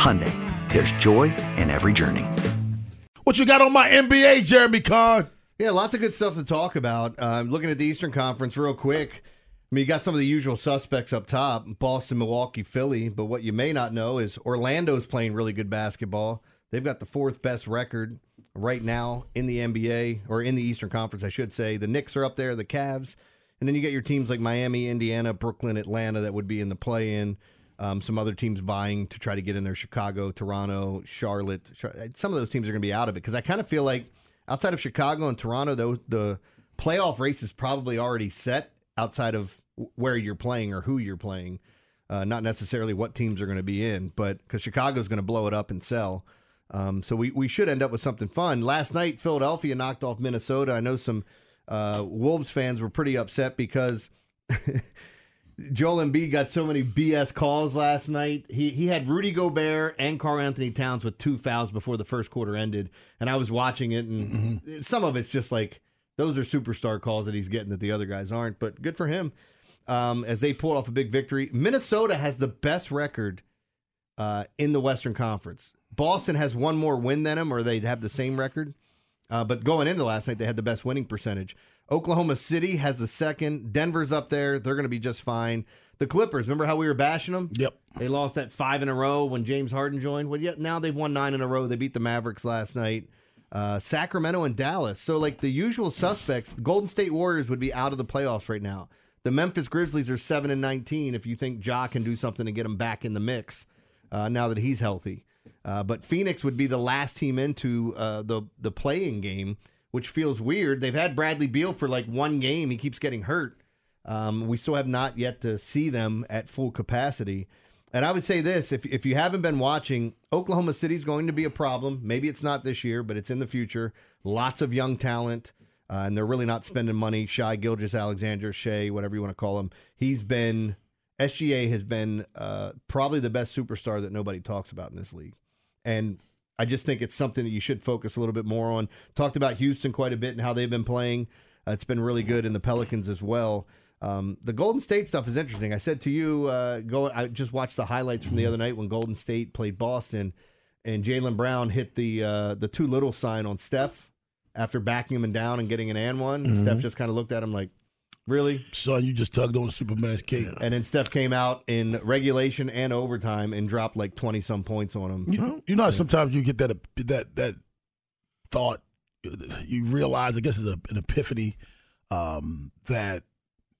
Hyundai, there's joy in every journey. What you got on my NBA, Jeremy Kahn? Yeah, lots of good stuff to talk about. Uh, looking at the Eastern Conference real quick. I mean, you got some of the usual suspects up top Boston, Milwaukee, Philly. But what you may not know is Orlando's playing really good basketball. They've got the fourth best record right now in the NBA, or in the Eastern Conference, I should say. The Knicks are up there, the Cavs. And then you get your teams like Miami, Indiana, Brooklyn, Atlanta that would be in the play in. Um, some other teams vying to try to get in there Chicago, Toronto, Charlotte. Some of those teams are going to be out of it because I kind of feel like outside of Chicago and Toronto, though, the playoff race is probably already set outside of where you're playing or who you're playing. Uh, not necessarily what teams are going to be in, but because Chicago's going to blow it up and sell. Um, so we, we should end up with something fun. Last night, Philadelphia knocked off Minnesota. I know some uh, Wolves fans were pretty upset because Joel Embiid got so many BS calls last night. He he had Rudy Gobert and Karl-Anthony Towns with two fouls before the first quarter ended, and I was watching it, and mm-hmm. some of it's just like those are superstar calls that he's getting that the other guys aren't. But good for him um, as they pulled off a big victory. Minnesota has the best record uh, in the Western Conference. Boston has one more win than them, or they'd have the same record. Uh, but going into last night, they had the best winning percentage. Oklahoma City has the second. Denver's up there. They're going to be just fine. The Clippers, remember how we were bashing them? Yep. They lost that five in a row when James Harden joined. Well, yet now they've won nine in a row. They beat the Mavericks last night. Uh, Sacramento and Dallas. So, like the usual suspects, the Golden State Warriors would be out of the playoffs right now. The Memphis Grizzlies are seven and nineteen. If you think Ja can do something to get them back in the mix, uh, now that he's healthy, uh, but Phoenix would be the last team into uh, the the playing game, which feels weird. They've had Bradley Beal for like one game. He keeps getting hurt. Um, we still have not yet to see them at full capacity. And I would say this: if if you haven't been watching, Oklahoma City's going to be a problem. Maybe it's not this year, but it's in the future. Lots of young talent, uh, and they're really not spending money. Shai Gilgeous-Alexander, Shea, whatever you want to call him, he's been SGA has been uh, probably the best superstar that nobody talks about in this league. And I just think it's something that you should focus a little bit more on. Talked about Houston quite a bit and how they've been playing. Uh, it's been really good in the Pelicans as well. Um, the Golden State stuff is interesting. I said to you, uh, go. I just watched the highlights from the other night when Golden State played Boston, and Jaylen Brown hit the uh, the too little sign on Steph after backing him down and getting an and one. Mm-hmm. Steph just kind of looked at him like, Really? Son, you just tugged on Superman's cape. And then Steph came out in regulation and overtime and dropped like 20 some points on him. You, you know, yeah. sometimes you get that that that thought, you realize, I guess it's an epiphany um, that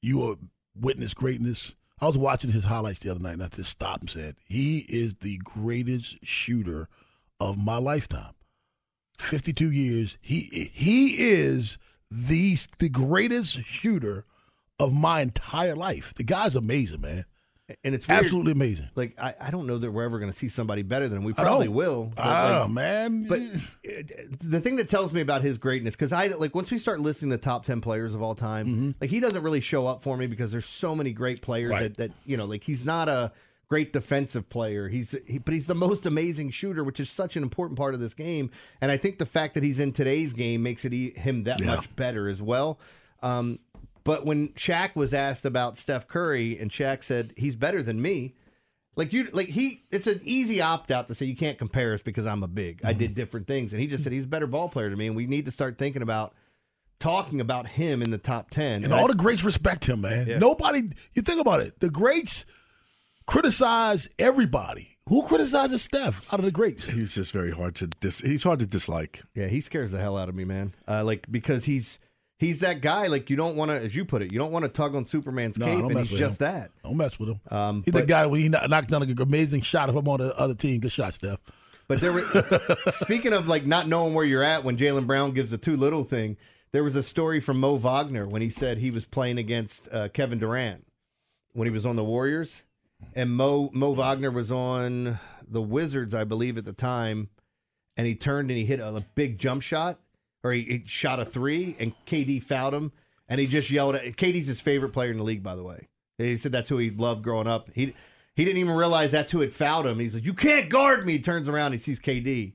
you are witness greatness. I was watching his highlights the other night and I just stopped and said, he is the greatest shooter of my lifetime. 52 years. He he is the the greatest shooter of my entire life. The guy's amazing, man. And it's weird. absolutely amazing. Like I, I don't know that we're ever going to see somebody better than him. We probably will. Oh like, man! But the thing that tells me about his greatness, because I like once we start listing the top ten players of all time, mm-hmm. like he doesn't really show up for me because there's so many great players right. that, that you know, like he's not a great defensive player. He's he, but he's the most amazing shooter, which is such an important part of this game. And I think the fact that he's in today's game makes it e- him that Yeah. much better as well. Um, but when Shaq was asked about Steph Curry, and Shaq said he's better than me, like you, like he, it's an easy opt out to say you can't compare us because I'm a big. I Mm-hmm. did different things, and he just said he's a better ball player to me, and we need to start thinking about talking about him in the top ten. And I- all the greats respect him, man. Yeah. Nobody, you think about it, the greats criticize everybody. Who criticizes Steph out of the greats? He's just very hard to dis. He's hard to dislike. Yeah, he scares the hell out of me, man. Uh, like because he's he's that guy. Like you don't want to, as you put it, you don't want to tug on Superman's No, cape, and he's just him. that. Don't mess with him. Um, He's the guy when he kno- knocked down an amazing shot if I'm on the other team. Good shot, Steph. But there were speaking of like not knowing where you're at when Jaylen Brown gives the too little thing. There was a story from Mo Wagner when he said he was playing against uh, Kevin Durant when he was on the Warriors, and Mo Mo Wagner was on the Wizards, I believe, at the time, and he turned and he hit a, a big jump shot, or he, he shot a three, and KD fouled him, and he just yelled at KD's his favorite player in the league, by the way. He said that's who he loved growing up. He he didn't even realize that's who had fouled him. He's like, "You can't guard me." He turns around, he sees KD,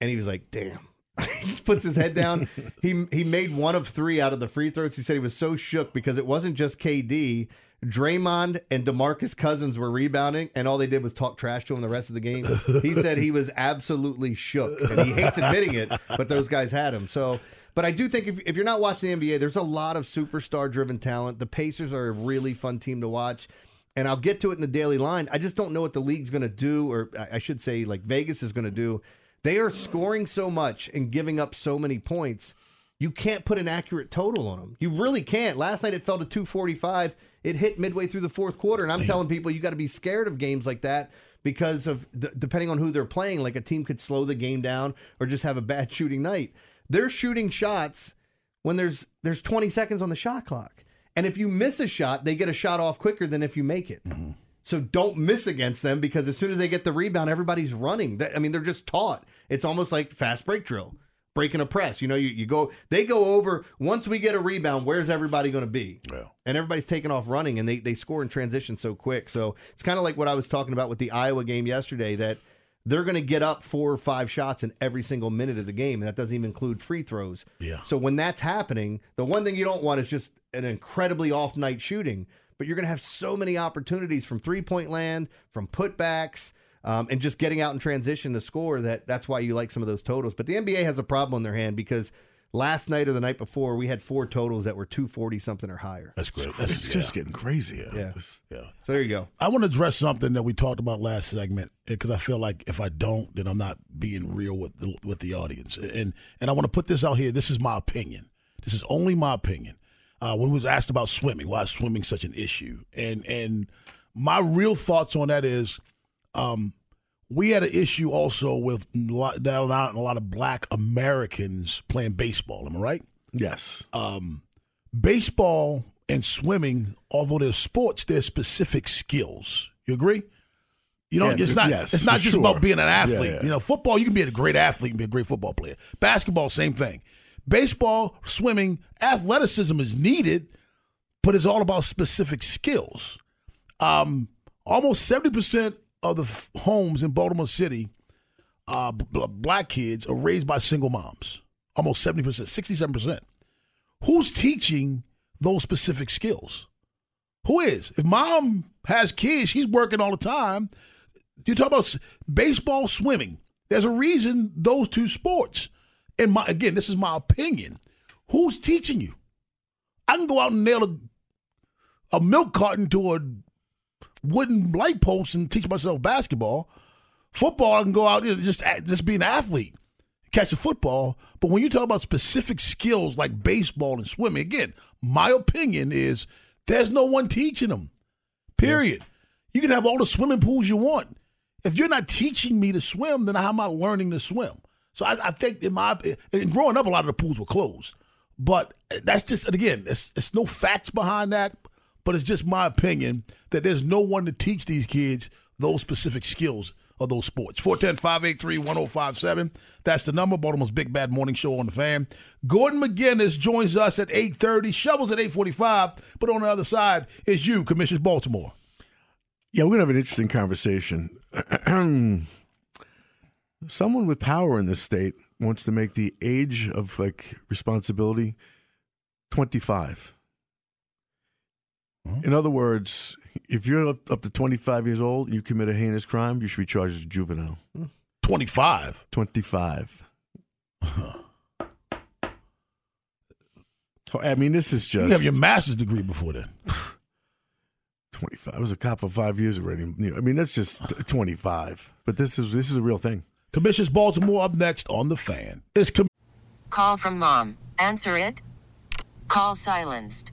and he was like, "Damn." he just puts his head down. he he made one of three out of the free throws. He said he was so shook because it wasn't just KD. Draymond and DeMarcus Cousins were rebounding, and all they did was talk trash to him the rest of the game. He said he was absolutely shook, and he hates admitting it, but those guys had him. So, but I do think if, if you're not watching the NBA, there's a lot of superstar driven talent. The Pacers are a really fun team to watch. And I'll get to it in the daily line. I just don't know what the league's going to do, or I I should say, like Vegas is going to do. They are scoring so much and giving up so many points. You can't put an accurate total on them. You really can't. Last night it fell to 245. It hit midway through the fourth quarter. And I'm telling people you got to be scared of games like that because of d- depending on who they're playing. Like a team could slow the game down or just have a bad shooting night. They're shooting shots when there's there's 20 seconds on the shot clock. And if you miss a shot, they get a shot off quicker than if you make it. Mm-hmm. So don't miss against them because as soon as they get the rebound, everybody's running. That- I mean, they're just taught. It's almost like fast break drill, breaking a press. You know, you, you go, they go over. Once we get a rebound, where's everybody going to be? Yeah. And everybody's taking off running, and they they score in transition so quick. So it's kind of like what I was talking about with the Iowa game yesterday. That they're going to get up four or five shots in every single minute of the game, and that doesn't even include free throws. Yeah. So when that's happening, the one thing you don't want is just an incredibly off night shooting. But you're going to have so many opportunities from three point land, from putbacks, um, and just getting out in transition to score. That that's why you like some of those totals. But the NBA has a problem on their hand because last night or the night before we had four totals that were 240 something or higher. That's great. That's, It's just getting crazy. Yeah. Just- yeah. So there you go. I want to address something that we talked about last segment because I feel like if I don't, then I'm not being real with the, with the audience. And and I want to put this out here. This is my opinion. This is only my opinion. Uh, when we was asked about swimming, why is swimming such an issue? And and my real thoughts on that is, um, we had an issue also with a lot, a lot of Black Americans playing baseball. Am I right? yes. baseball and swimming, although they're sports, they're specific skills. You agree? You know, Yeah, it's not yes, it's not just sure. about being an athlete. Yeah, yeah. You know, football, you can be a great athlete and be a great football player. Basketball, same thing. Baseball, swimming, athleticism is needed, but it's all about specific skills. Um, almost 70% of the f- homes in Baltimore City, uh, b- black kids are raised by single moms. Almost 70%, 67%. Who's teaching those specific skills? Who is? If mom has kids, she's working all the time. You talk about s- baseball, swimming. There's a reason those two sports. And my again, this is my opinion. Who's teaching you? I can go out and nail a, a milk carton to a wooden light posts and teach myself basketball. Football, I can go out and just just be an athlete, catch a football. But when you talk about specific skills like baseball and swimming, again, my opinion is there's no one teaching them. Period. You can have all the swimming pools you want. If you're not teaching me to swim, then how am I learning to swim? So I, I think in my and growing up, a lot of the pools were closed. But that's just again, it's, it's no facts behind that but it's just my opinion that there's no one to teach these kids those specific skills of those sports. 410-583-1057. That's the number. Baltimore's Big Bad Morning Show on the fan. Gordon McGuinness joins us at 8.30. Shovels at 8.45. But on the other side is you, Commissioners Baltimore. Yeah, we're going to have an interesting conversation. Someone with power in this state wants to make the age of like responsibility 25. Mm-hmm. In other words, if you're up to 25 years old and you commit a heinous crime, you should be charged as a juvenile. 25? 25. 25. I mean, this is just. You have your master's degree before then. 25. I was a cop for five years already. I mean, that's just 25. But this is this is a real thing. Commish's, Baltimore up next on the fan. It's com- call from mom. Answer it. Call silenced.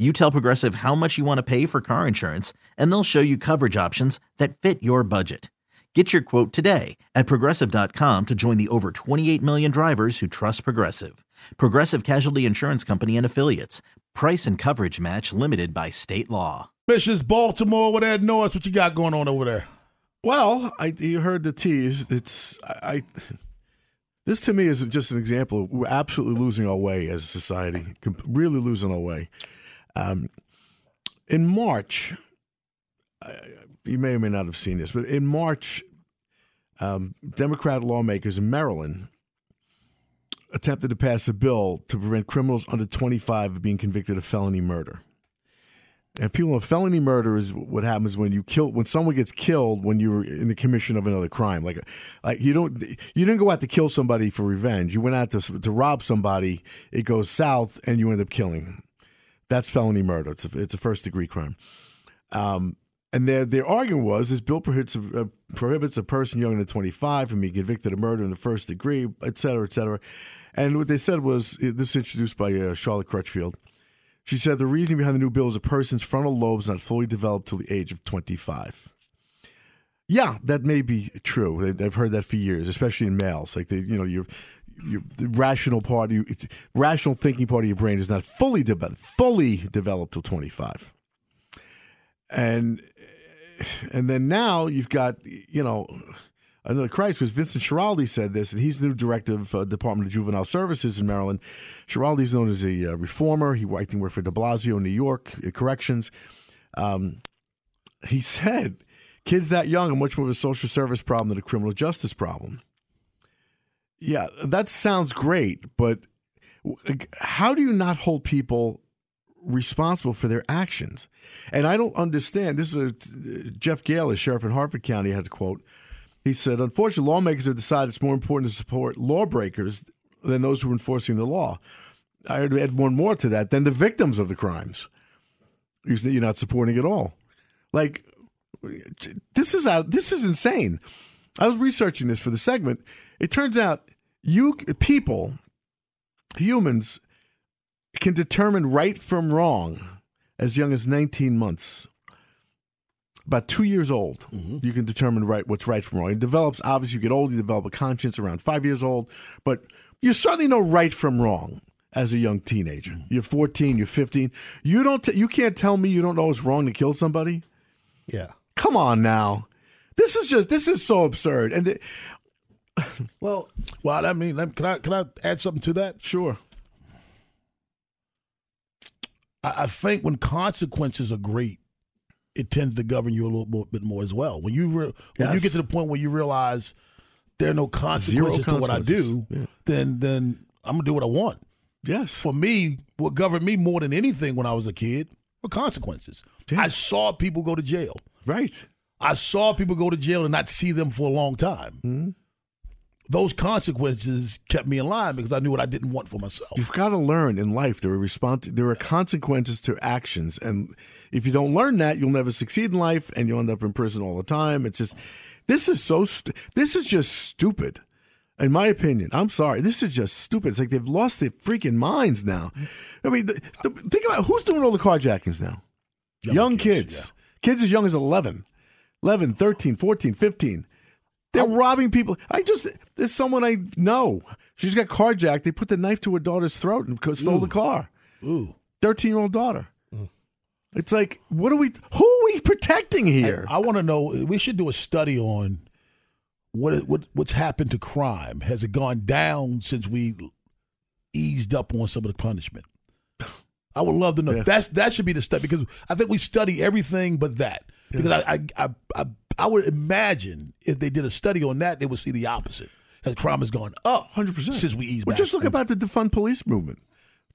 You tell Progressive how much you want to pay for car insurance, and they'll show you coverage options that fit your budget. Get your quote today at progressive.com to join the over 28 million drivers who trust Progressive. Progressive Casualty Insurance Company and Affiliates. Price and coverage match limited by state law. Mrs. Baltimore over there. Norris, what you got going on over there? Well, I you heard the tease. It's I, I this to me is just an example. We're absolutely losing our way as a society. Really losing our way. Um, in March, I, you may or may not have seen this, but in March, um, Democrat lawmakers in Maryland attempted to pass a bill to prevent criminals under 25 of being convicted of felony murder. And people know felony murder is what happens when you kill when someone gets killed when you're in the commission of another crime. Like, like you don't you didn't go out to kill somebody for revenge. You went out to to rob somebody. It goes south, and you end up killing. That's felony murder. It's a, it's a first degree crime. Um, and their their argument was this bill prohibits a, uh, prohibits a person younger than 25 from being convicted of murder in the first degree, et cetera, et cetera. And what they said was this introduced by uh, Charlotte Crutchfield. She said the reason behind the new bill is a person's frontal lobes not fully developed till the age of 25. Yeah, that may be true. I've heard that for years, especially in males. Like they, you know, your your the rational part, you, rational thinking part of your brain is not fully developed, fully developed till 25. And and then now you've got, you know, another crisis because Vincent Schiraldi said this, and he's the new director of uh, Department of Juvenile Services in Maryland. Schiraldi is known as a uh, reformer. He I think worked for De Blasio in New York uh, corrections. Um, he said, "Kids that young are much more of a social service problem than a criminal justice problem." Yeah, that sounds great, but how do you not hold people responsible for their actions? And I don't understand. This is a, uh, Jeff Gahler, a sheriff in Harford County, had a quote. He said, Unfortunately, lawmakers have decided it's more important to support lawbreakers than those who are enforcing the law. I would add one more to that than the victims of the crimes. You're not supporting at all. Like, this is out, this is insane. I was researching this for the segment. It turns out you people, humans, can determine right from wrong as young as 19 months. About two years old, mm-hmm. you can determine right what's right from wrong. It develops obviously you get old, you develop a conscience around five years old, but you certainly know right from wrong as a young teenager. Mm-hmm. You're 14, you're 15. You don't t- you can't tell me you don't know it's wrong to kill somebody. Yeah. Come on now. This is just this is so absurd. And it, Well, well, I mean, can I can I add something to that? sure. I, I think when consequences are great, it tends to govern you a little bit- bit more as well. When you re- when you get to the point where you realize there are no consequences to what I do, consequences. then then I'm gonna do what I want. Yes. For me, what governed me more than anything when I was a kid were consequences. I saw people go to jail. Right. I saw people go to jail and not see them for a long time. Mm-hmm. Those consequences kept me in line because I knew what I didn't want for myself. You've got to learn in life there are respons- there are consequences to actions, and if you don't learn that, you'll never succeed in life, and you'll end up in prison all the time. It's just this is so stu- this is just stupid, in my opinion. I'm sorry, this is just stupid. It's like they've lost their freaking minds now. I mean, the, the, think about who's doing all the carjackings now. Young, kids, kids as young as 11, 11, 13, 14, 15. They're robbing people. I just there's someone I know. She just got carjacked. They put the knife to her daughter's throat and stole the car. Ooh. Thirteen year old daughter. Mm. It's like, what are we? Who are we protecting here? I want to know. We should do a study on what what what's happened to crime. Has it gone down since we eased up on some of the punishment? I would love to know. Yeah. That's that should be the study because I think we study everything but that. Because I, I I I I would imagine if they did a study on that, they would see the opposite. Crime has gone up, hundred percent since we eased Well, back. just look about the defund police movement.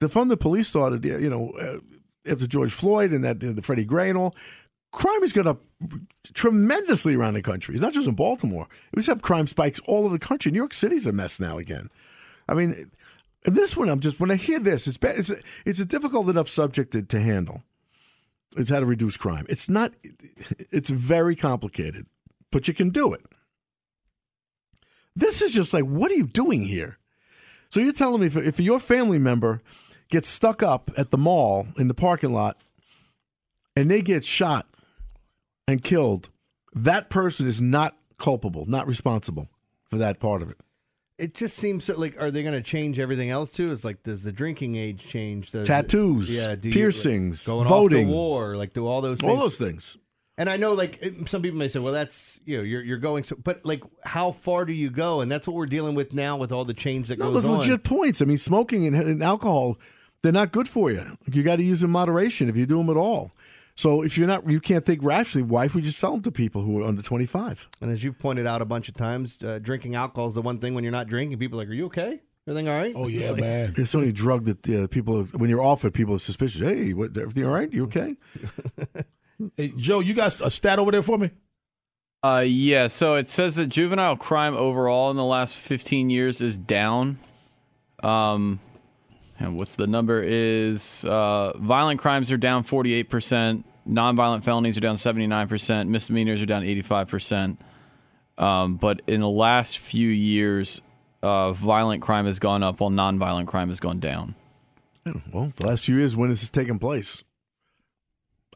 Defund the police started, you know, uh, after George Floyd and that the Freddie Gray and all. Crime has gone up tremendously around the country. It's not just in Baltimore. We just have crime spikes all over the country. New York City's a mess now again. I mean, and this one, I'm just when I hear this, it's bad, it's a, it's a difficult enough subject to, to handle. It's how to reduce crime. It's not. It's very complicated, but you can do it. This is just like, what are you doing here? So you're telling me if, if your family member gets stuck up at the mall in the parking lot and they get shot and killed, that person is not culpable, not responsible for that part of it. It just seems so, like, are they going to change everything else too? It's like, does the drinking age change? Does Tattoos, yeah, do you- piercings, going voting. off to war, like do all those things. All those things. And I know, like, some people may say, well, that's, you know, you're, you're going so, but like, how far do you go? And that's what we're dealing with now with all the change that No, goes there's on. legit points. I mean, smoking and, and alcohol, they're not good for you. You got to use in moderation if you do them at all. So if you're not, you can't think rationally. Why would you sell them to people who are under 25? And as you've pointed out a bunch of times, uh, drinking alcohol is the one thing when you're not drinking, people are like, are you okay? Everything all right? Oh yeah, It's like- man. It's only drug that uh, people, when you're off it, people are suspicious. Hey, what, everything all right? You okay? Hey, Joe, you got a stat over there for me? Uh, yeah. So it says that juvenile crime overall in the last 15 years is down. Um, and what's the number is uh, violent crimes are down 48 percent, nonviolent felonies are down 79 percent, misdemeanors are down 85 percent. Um, but in the last few years, uh, violent crime has gone up while nonviolent crime has gone down. Well, the last few years when this has taken place.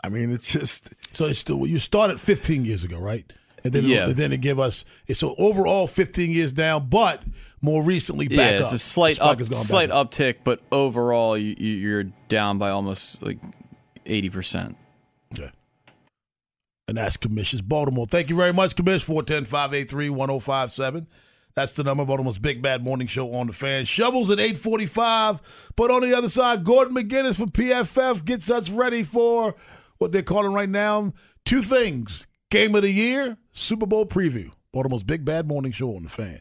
I mean, it's just So it's still you started 15 years ago, right? And then Yeah. and then it gave us so overall 15 years down, but more recently back yeah, up. it's a slight up, has gone back slight up. uptick, but overall you, you- you're down by almost like 80 percent. Okay. And that's Commish's Baltimore. Thank you very much, Commish. 410-583-1057. That's the number, Baltimore's Big Bad Morning Show on the fan. Shovels at 845. But on the other side, Gordon McGuinness from PFF gets us ready for what they're calling right now two things. Game of the year, Super Bowl preview. Baltimore's Big Bad Morning Show on the fan.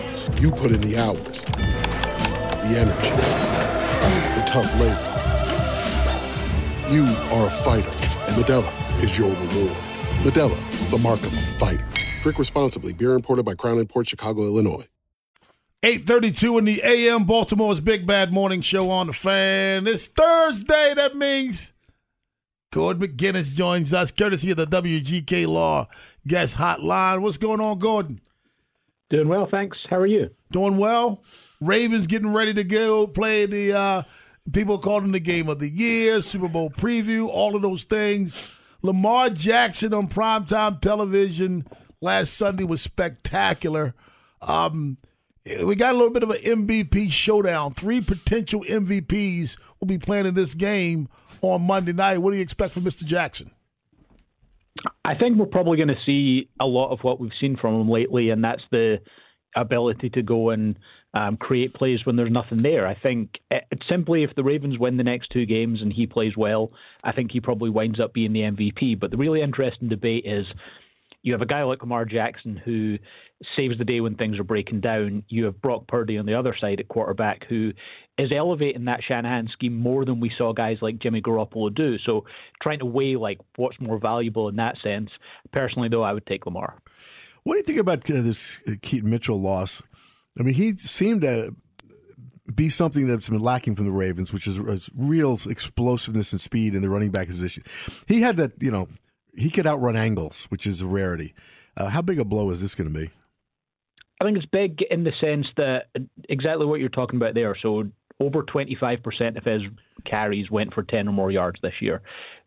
You put in the hours, the energy, the tough labor. You are a fighter, and Modelo is your reward. Modelo, the mark of a fighter. Drink responsibly. Beer imported by Crown Port Chicago, Illinois. 832 in the AM, Baltimore's Big Bad Morning Show on the fan. It's Thursday. That means Gordon McGuinness joins us, courtesy of the WGK Law Guest Hotline. What's going on, Gordon? Doing well, thanks. How are you? Doing well. Ravens getting ready to go play the, uh, people call them the game of the year, Super Bowl preview, all of those things. Lamar Jackson on primetime television last Sunday was spectacular. Um, we got a little bit of an MVP showdown. Three potential MVPs will be playing in this game on Monday night. What do you expect from Mr. Jackson? I think we're probably going to see a lot of what we've seen from him lately, and that's the ability to go and um, create plays when there's nothing there. I think it, simply if the Ravens win the next two games and he plays well, I think he probably winds up being the MVP. But the really interesting debate is you have a guy like Lamar Jackson who saves the day when things are breaking down. You have Brock Purdy on the other side at quarterback who is elevating that Shanahan scheme more than we saw guys like Jimmy Garoppolo do. So trying to weigh like what's more valuable in that sense. Personally, though, I would take Lamar. What do you think about uh, this Keaton Mitchell loss? I mean, he seemed to be something that's been lacking from the Ravens, which is, is real explosiveness and speed in the running back position. He had that, you know, he could outrun angles, which is a rarity. Uh, how big a blow is this going to be? I think it's big in the sense that exactly what you're talking about there. So over 25% of his carries went for 10 or more yards this year.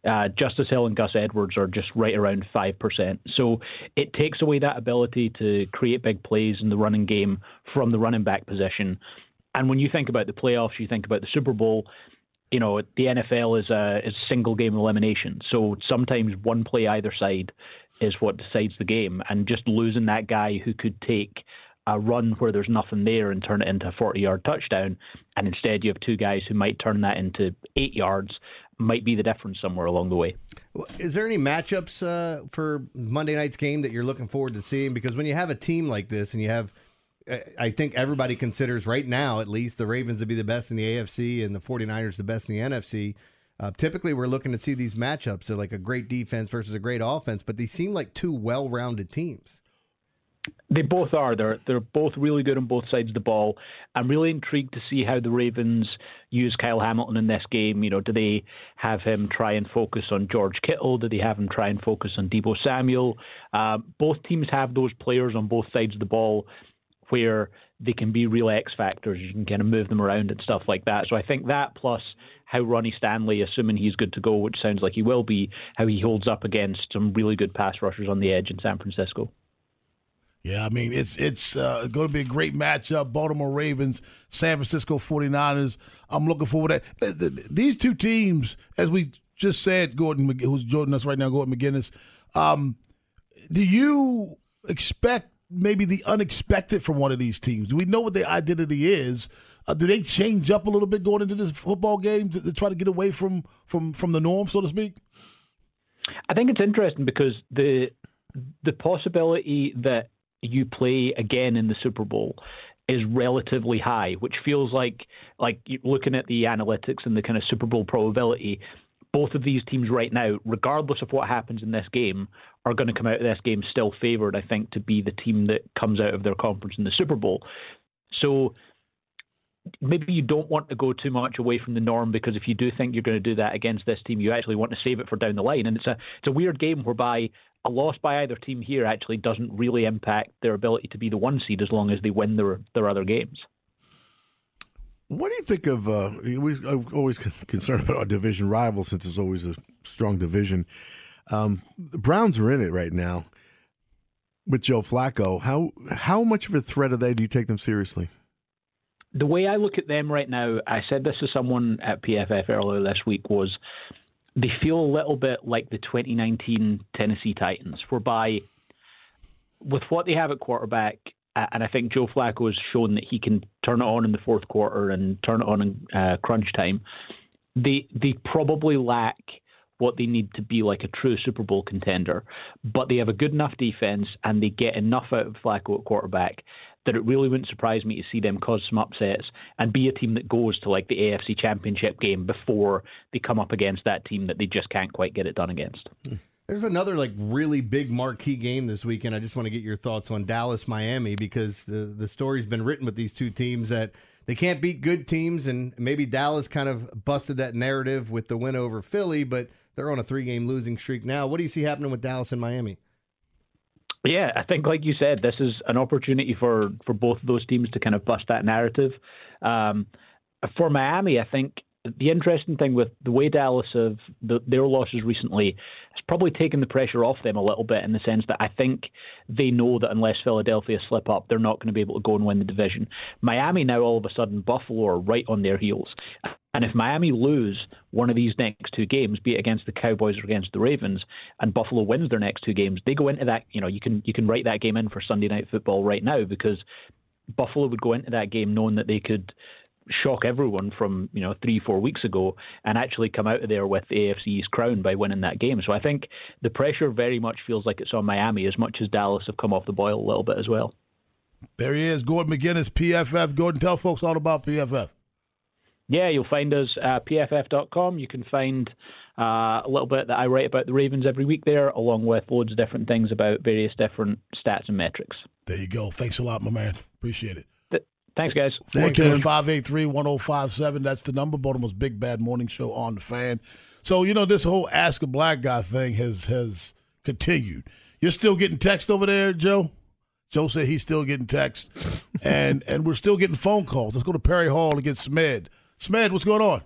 Uh, Justice Hill and Gus Edwards are just right around 5%. So it takes away that ability to create big plays in the running game from the running back position. And when you think about the playoffs, you think about the Super Bowl, you know, the NFL is a, is single game elimination. So sometimes one play either side is what decides the game. And just losing that guy who could take a run where there's nothing there and turn it into a 40 yard touchdown, and instead you have two guys who might turn that into eight yards, might be the difference somewhere along the way. Is there any matchups uh, for Monday night's game that you're looking forward to seeing? Because when you have a team like this and you have I think everybody considers right now, at least, the Ravens to be the best in the AFC and the 49ers the best in the NFC. Uh, typically, we're looking to see these matchups of like a great defense versus a great offense, but they seem like two well-rounded teams. They both are. They're they're both really good on both sides of the ball. I'm really intrigued to see how the Ravens use Kyle Hamilton in this game. You know, do they have him try and focus on George Kittle? Do they have him try and focus on Deebo Samuel? Uh, both teams have those players on both sides of the ball where they can be real X factors. You can kind of move them around and stuff like that. So I think that plus how Ronnie Stanley, assuming he's good to go, which sounds like he will be, how he holds up against some really good pass rushers on the edge in San Francisco. Yeah, I mean, it's it's uh, going to be a great matchup. Baltimore Ravens, San Francisco 49ers. I'm looking forward to that. These two teams, as we just said, Gordon, who's joining us right now, Gordon McGuinness, um, do you expect maybe the unexpected from one of these teams? Do we know what their identity is? Uh, do they change up a little bit going into this football game to, to, try to get away from, from, from the norm, so to speak? I think it's interesting because the the possibility that you play again in the Super Bowl is relatively high, which feels like like looking at the analytics and the kind of Super Bowl probability. Both of these teams right now, regardless of what happens in this game, are going to come out of this game still favored. I think to be the team that comes out of their conference in the Super Bowl. So maybe you don't want to go too much away from the norm because if you do think you're going to do that against this team, you actually want to save it for down the line. And it's a it's a weird game whereby a loss by either team here actually doesn't really impact their ability to be the one seed as long as they win their their other games. What do you think of? Uh, we I'm always concerned about our division rival since it's always a strong division. Um, the Browns are in it right now with Joe Flacco. How how much of a threat are they? Do you take them seriously? The way I look at them right now, I said this to someone at PFF earlier this week, was they feel a little bit like the 2019 Tennessee Titans, whereby with what they have at quarterback, and I think Joe Flacco has shown that he can turn it on in the fourth quarter and turn it on in uh, crunch time. they they probably lack what they need to be like a true Super Bowl contender, but they have a good enough defense and they get enough out of Flacco at quarterback that it really wouldn't surprise me to see them cause some upsets and be a team that goes to like the AFC Championship game before they come up against that team that they just can't quite get it done against. There's another like really big marquee game this weekend. I just want to get your thoughts on Dallas Miami because the the story's been written with these two teams that they can't beat good teams and maybe Dallas kind of busted that narrative with the win over Philly, but they're on a three game losing streak now. What do you see happening with Dallas and Miami? Yeah, I think like you said, this is an opportunity for for both of those teams to kind of bust that narrative. Um, for Miami, I think the interesting thing with the way Dallas have the, their losses recently has probably taken the pressure off them a little bit in the sense that I think they know that unless Philadelphia slip up, they're not going to be able to go and win the division. Miami now all of a sudden Buffalo are right on their heels. And if Miami lose one of these next two games, be it against the Cowboys or against the Ravens, and Buffalo wins their next two games, they go into that. You know, you can you can write that game in for Sunday night football right now because Buffalo would go into that game knowing that they could shock everyone from you know three four weeks ago and actually come out of there with the AFC's crown by winning that game. So I think the pressure very much feels like it's on Miami as much as Dallas have come off the boil a little bit as well. There he is, Gordon McGuinness, PFF. Gordon, tell folks all about PFF. Yeah, you'll find us at pff.com. You can find uh, a little bit that I write about the Ravens every week there, along with loads of different things about various different stats and metrics. There you go. Thanks a lot, my man. Appreciate it. Thanks, guys. 410-583-1057. That's the number. Baltimore's Big Bad Morning Show on the fan. So, you know, this whole Ask a Black Guy thing has has continued. You're still getting text over there, Joe? Joe said he's still getting text. and and we're still getting phone calls. Let's go to Perry Hall to get Smed. Smed, what's going on?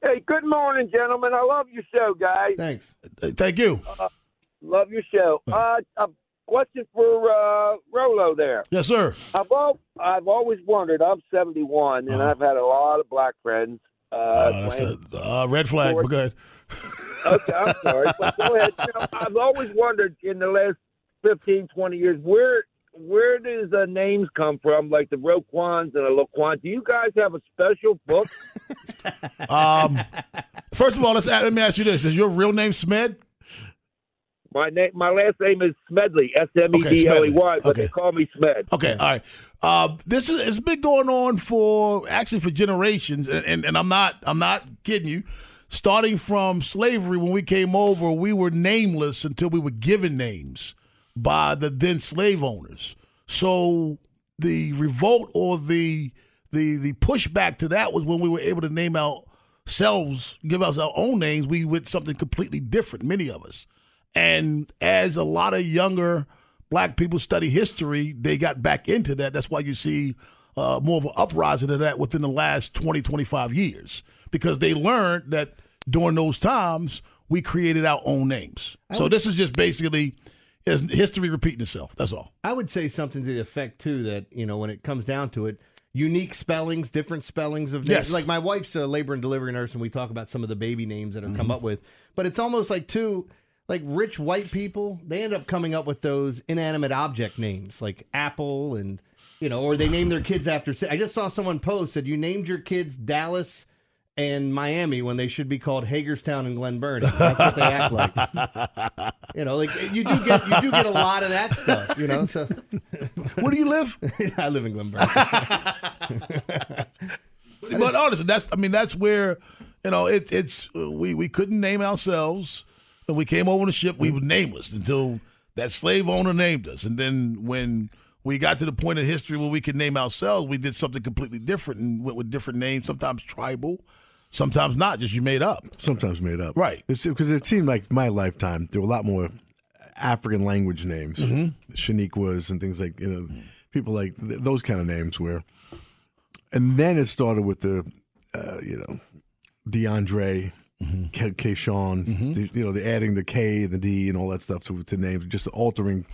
Hey, good morning, gentlemen. I love your show, guys. Thanks. Uh, thank you. Uh, love your show. Uh, a question for uh, Rolo there. Yes, sir. I've al- I've always wondered. I'm 71, and Uh-huh. I've had a lot of black friends. Uh, Uh, that's a uh, red flag, but good. okay, I'm sorry, but go ahead. You know, I've always wondered in the last 15, 20 years where where does the names come from, like the Roquans and the Laquan? Do you guys have a special book? Um, first of all, let's let me ask you this: Is your real name Smed? My name, my last name is Smedley, S M E D L E Y, but they call me Smed. Okay, all right. Uh, this is it's been going on for actually for generations, and, and, and I'm not I'm not kidding you. Starting from slavery, when we came over, we were nameless until we were given names by the then slave owners. So the revolt or the the the pushback to that was when we were able to name ourselves, give us our own names. We went something completely different, many of us. And as a lot of younger black people study history, they got back into that. That's why you see uh, more of an uprising of that within the last 20, 25 years, because they learned that during those times, we created our own names. So this is just basically history repeating itself. That's all. I would say something to the effect too that you know when it comes down to it, unique spellings, different spellings of names. Yes. Like my wife's a labor and delivery nurse, and we talk about some of the baby names that are come Mhm. up with. But it's almost like too, like rich white people, they end up coming up with those inanimate object names like Apple and you know, or they name their kids after. I just saw someone post said you named your kids Dallas. And Miami when they should be called Hagerstown and Glen Burnie. That's what they act like. You know, like you do get you do get a lot of that stuff. You know, so where do you live? I live in Glen Burnie. but honestly, that's I mean that's where you know it, it's we we couldn't name ourselves. When we came over on the ship, we were nameless until that slave owner named us, and then when we got to the point in history where we could name ourselves, we did something completely different and went with different names. Sometimes tribal, sometimes not, just you made up. Sometimes made up. Right. Because it seemed like my lifetime there were a lot more African language names, Mhm. Shaniquas and things like you know, people like th- those kind of names where, and then it started with the, uh, you know, DeAndre, K- Kayshawn, the, you know, the adding the K, and the D, and all that stuff to, to names, just altering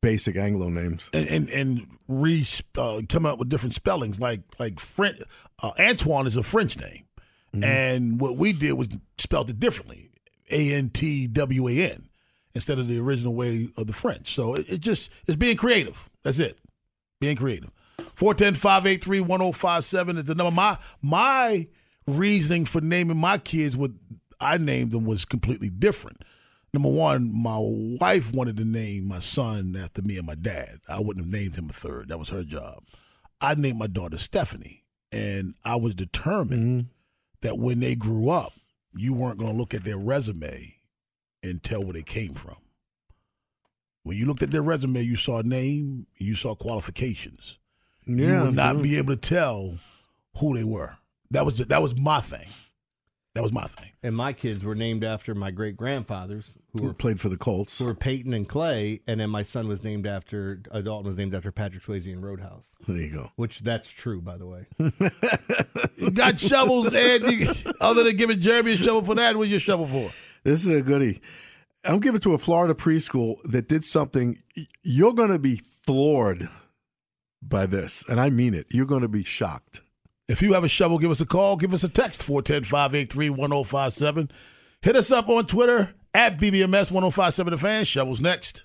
basic Anglo names. and and, and re uh, come up with different spellings like like French. Uh, Antoine is a French name, Mm-hmm. and what we did was spelled it differently, A N T W A N, instead of the original way of the French. So it, it just it's being creative. That's it, being creative. 410-583-1057 is the number. My my reasoning for naming my kids what I named them was completely different. Number one, my wife wanted to name my son after me and my dad. I wouldn't have named him a third. That was her job. I named my daughter Stephanie, and I was determined mm-hmm. That when they grew up, you weren't going to look at their resume and tell where they came from. When you looked at their resume, you saw a name, you saw qualifications. Yeah, you would not be able to tell who they were. That was that was my thing. That was my thing. And my kids were named after my great grandfathers, who Who were played for the Colts. who were Peyton and Clay, and then my son was named after uh, Dalton was named after Patrick Swayze and Roadhouse. There you go. Which that's true, by the way. You got shovels, and you, other than giving Jeremy a shovel for that, what your shovel for? This is a goodie. I'm giving it to a Florida preschool that did something. You're going to be floored by this, and I mean it. You're going to be shocked. If you have a shovel, give us a call. Give us a text 410 583 1057. Hit us up on Twitter at BBMS 1057 The Fan. Shovels next.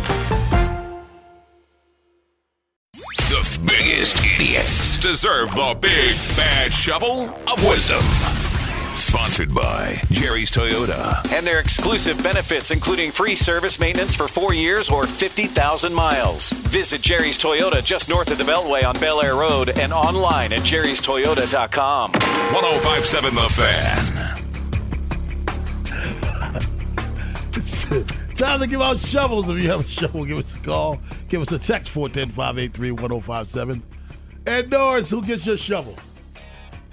Biggest idiots deserve the big bad shovel of wisdom. Sponsored by Jerry's Toyota. And their exclusive benefits, including free service maintenance for four years or 50,000 miles. Visit Jerry's Toyota just north of the Beltway on Bel Air Road and online at jerrystoyota.com. 1057 The Fan. Time to give out shovels. If you have a shovel, give us a call. Give us a text 410 583 1057. And Norris, who gets your shovel?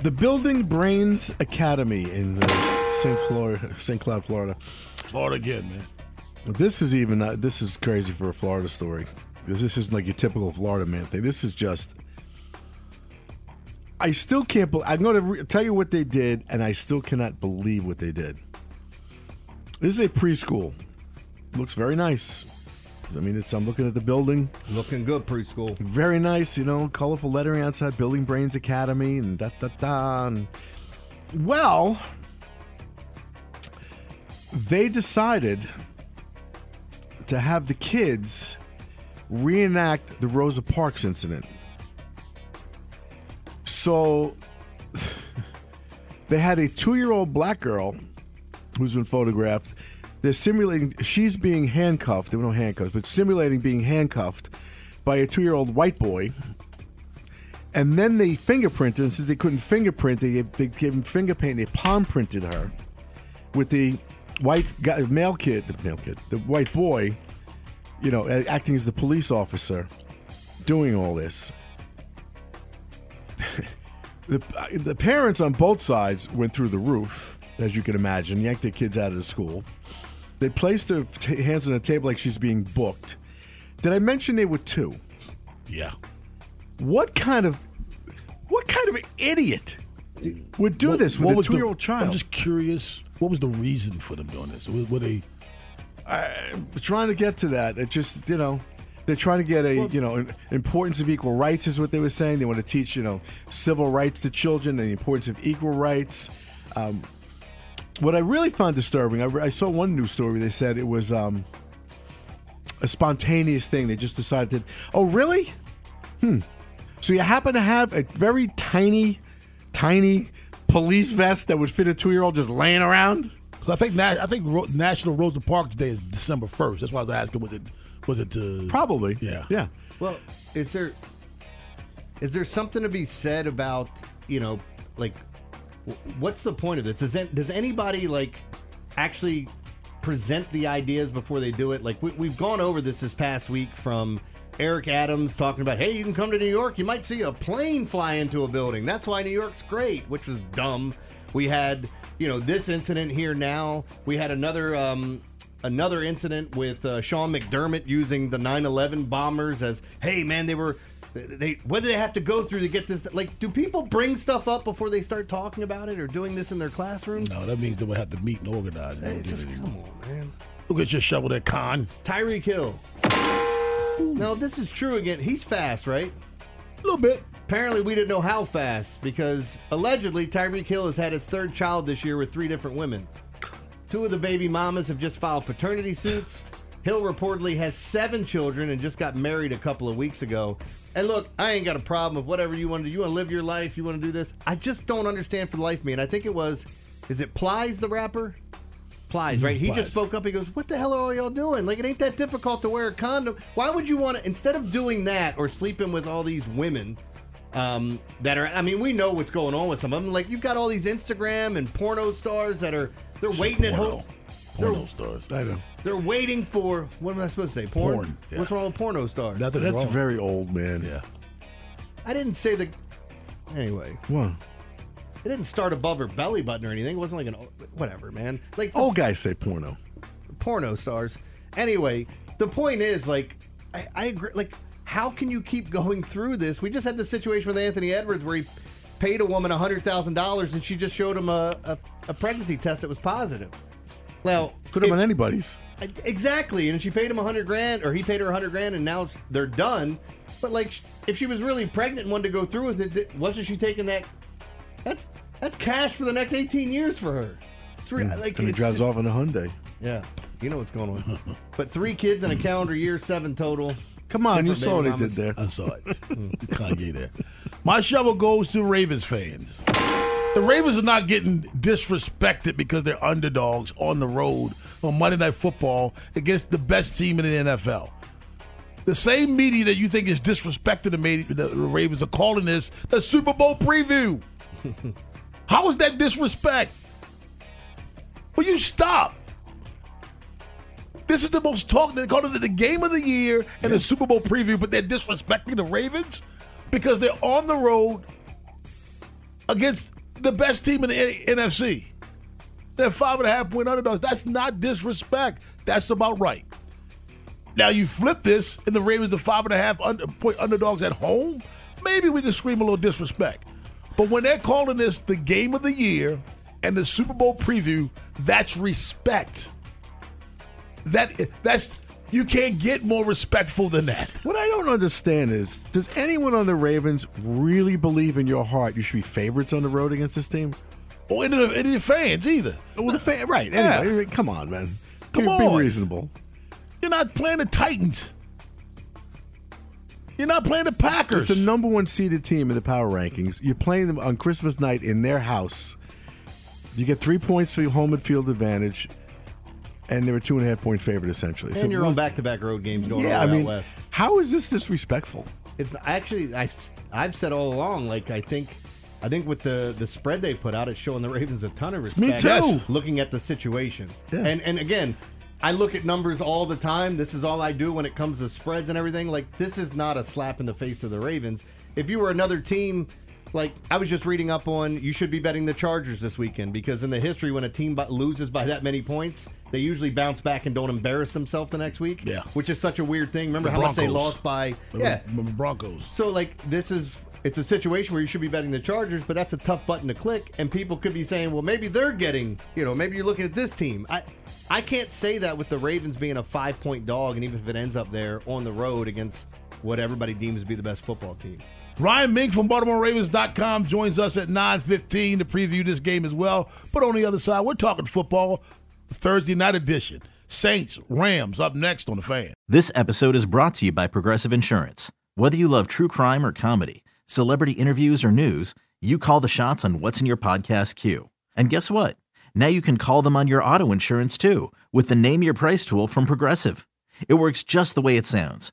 The Building Brains Academy in uh, St. Florida, St. Cloud, Florida. Florida again, man. This is even uh, this is crazy for a Florida story because this isn't like your typical Florida man thing. This is just. I still can't. bel I'm going to re- tell you what they did, and I still cannot believe what they did. This is a preschool. Looks very nice. I mean, it's. I'm looking at the building. Looking good, preschool. Very nice, you know, colorful lettering outside, Building Brains Academy, and da da da. And, well, they decided to have the kids reenact the Rosa Parks incident. So they had a two year old black girl who's been photographed. They're simulating, she's being handcuffed. There were no handcuffs, but simulating being handcuffed by a two year old white boy. And then they fingerprinted, and since they couldn't fingerprint, they they gave him finger paint. They palm printed her with the white guy, male kid, the male kid, the white boy, you know, acting as the police officer, doing all this. the, uh, the parents on both sides went through the roof, as you can imagine, yanked their kids out of the school. They placed their t- hands on the table like she's being booked. Did I mention they were two? Yeah. What kind of what kind of idiot would do this with a the- two-year-old child? I'm just curious. What was the reason for them doing this? Were, were they? Trying to get to that. It just, you know, they're trying to get a, you know, importance of equal rights is what they were saying. They want to teach, you know, civil rights to children and the importance of equal rights. Um, what I really found disturbing, I, re- I saw one news story. They said it was um, a spontaneous thing. They just decided to. Oh, really? Hmm. So you happen to have a very tiny, tiny police vest that would fit a two-year-old just laying around? I think Na- I think Ro- National Rosa Parks Day is December first. That's why I was asking. Was it? Was it? Uh, Probably. Yeah. Yeah. Well, is there is there something to be said about you know like w- what's the point of this? Does an- does anybody like actually present the ideas before they do it? Like we, we've gone over this this past week from. Eric Adams talking about, hey, you can come to New York, you might see a plane fly into a building. That's why New York's great, which was dumb. We had, you know, this incident here now. We had another um, another incident with uh, Sean McDermott using the 9/11 bombers as, hey man, they were They what do they have to go through to get this? Like, do people bring stuff up before they start talking about it or doing this in their classrooms? No, that means they will have to meet and organize. Hey, just come on, man. Look at your shovel there, con. Tyreek Hill. Now, this is true again, he's fast, right? A little bit. Apparently, we didn't know how fast because allegedly Tyreek Hill has had his third child this year with three different women. Two of the baby mamas have just filed paternity suits. Hill reportedly has seven children and just got married a couple of weeks ago. And look, I ain't got a problem with whatever you want to do. You want to live your life, you want to do this. I just don't understand for the life of me. And I think it was, is it Plies the rapper? Plies, right? He Plies. just spoke up. He goes, "What the hell are y'all doing? Like, it ain't that difficult to wear a condom. Why would you want to instead of doing that or sleeping with all these women um, that are? I mean, we know what's going on with some of them. Like, you've got all these Instagram and porno stars that are they're waiting at home. Porno stars. I know. They're waiting for what am I supposed to say? Porn. Porn, yeah. What's wrong with porno stars? Nothing That's wrong. very old, man. Yeah. I didn't say the. Anyway, What? it didn't start above her belly button or anything. It wasn't like an whatever, man. Like the Old guys say porno. porno stars. Anyway, the point is, like, I, I agree. Like, how can you keep going through this? We just had the situation with Anthony Edwards where he paid a woman hundred thousand dollars and she just showed him a, a, a pregnancy test that was positive. Well, Could have been anybody's. Exactly, and she paid him a hundred grand, or he paid her a hundred grand, and now they're done. But like, if she was really pregnant and wanted to go through with it, th- wasn't she taking that? That's that's cash for the next eighteen years for her. It's re- mm, like and he drives just- off in a Hyundai. Yeah, you know what's going on. but three kids in a calendar year, seven total. Come on, you saw what baby he did there. I saw it. Kanye there. My shovel goes to Ravens fans. The Ravens are not getting disrespected because they're underdogs on the road on Monday Night Football against the best team in the NFL. The same media that you think is disrespecting the, Ravens are calling this the Super Bowl preview. How is that disrespect? Will you stop? This is the most talk. They call it the game of the year and the Super Bowl preview, but they're disrespecting the Ravens because they're on the road against the best team in the NFC. They're five and a half point underdogs. That's not disrespect. That's about right. Now you flip this, and the Ravens are five and a half under, point underdogs at home. Maybe we can scream a little disrespect. But when they're calling this the game of the year and the Super Bowl preview, that's respect. That that's you can't get more respectful than that. What I don't understand is, does anyone on the Ravens really believe in your heart you should be favorites on the road against this team? Or any of the, any of the fans either. Well, the fan, right? Yeah. Anyway, come on, man. Come be, on. be reasonable. You're not playing the Titans. You're not playing the Packers. It's the number one seeded team in the power rankings. You're playing them on Christmas night in their house. You get three points for your home and field advantage, and they were two and a half point favorite essentially. And you're on back-to-back road games going yeah, all I the mean, west. how is this disrespectful? It's actually I've I've said all along. Like I think I think with the the spread they put out, it's showing the Ravens a ton of respect. Me too. Yes. Looking at the situation, Yeah. and and again. I look at numbers all the time. This is all I do when it comes to spreads and everything. Like this is not a slap in the face of the Ravens. If you were another team, like I was just reading up on, you should be betting the Chargers this weekend because in the history when a team bu- loses by that many points, they usually bounce back and don't embarrass themselves the next week. Yeah. which is such a weird thing. Remember The how much they lost by? Remember- yeah, remember Broncos. so like this is it's a situation where you should be betting the Chargers, but that's a tough button to click, and people could be saying, well, maybe they're getting, you know, maybe you're looking at this team. I I can't say that with the Ravens being a five point dog, and even if it ends up there on the road against what everybody deems to be the best football team. Ryan Mink from BaltimoreRavens.com joins us at 9.15 to preview this game as well. But on the other side, we're talking football, Thursday night edition. Saints, Rams up next on the fan. This episode is brought to you by Progressive Insurance. Whether you love true crime or comedy, celebrity interviews or news, you call the shots on what's in your podcast queue. And guess what? Now you can call them on your auto insurance too with the Name Your Price tool from Progressive. It works just the way it sounds.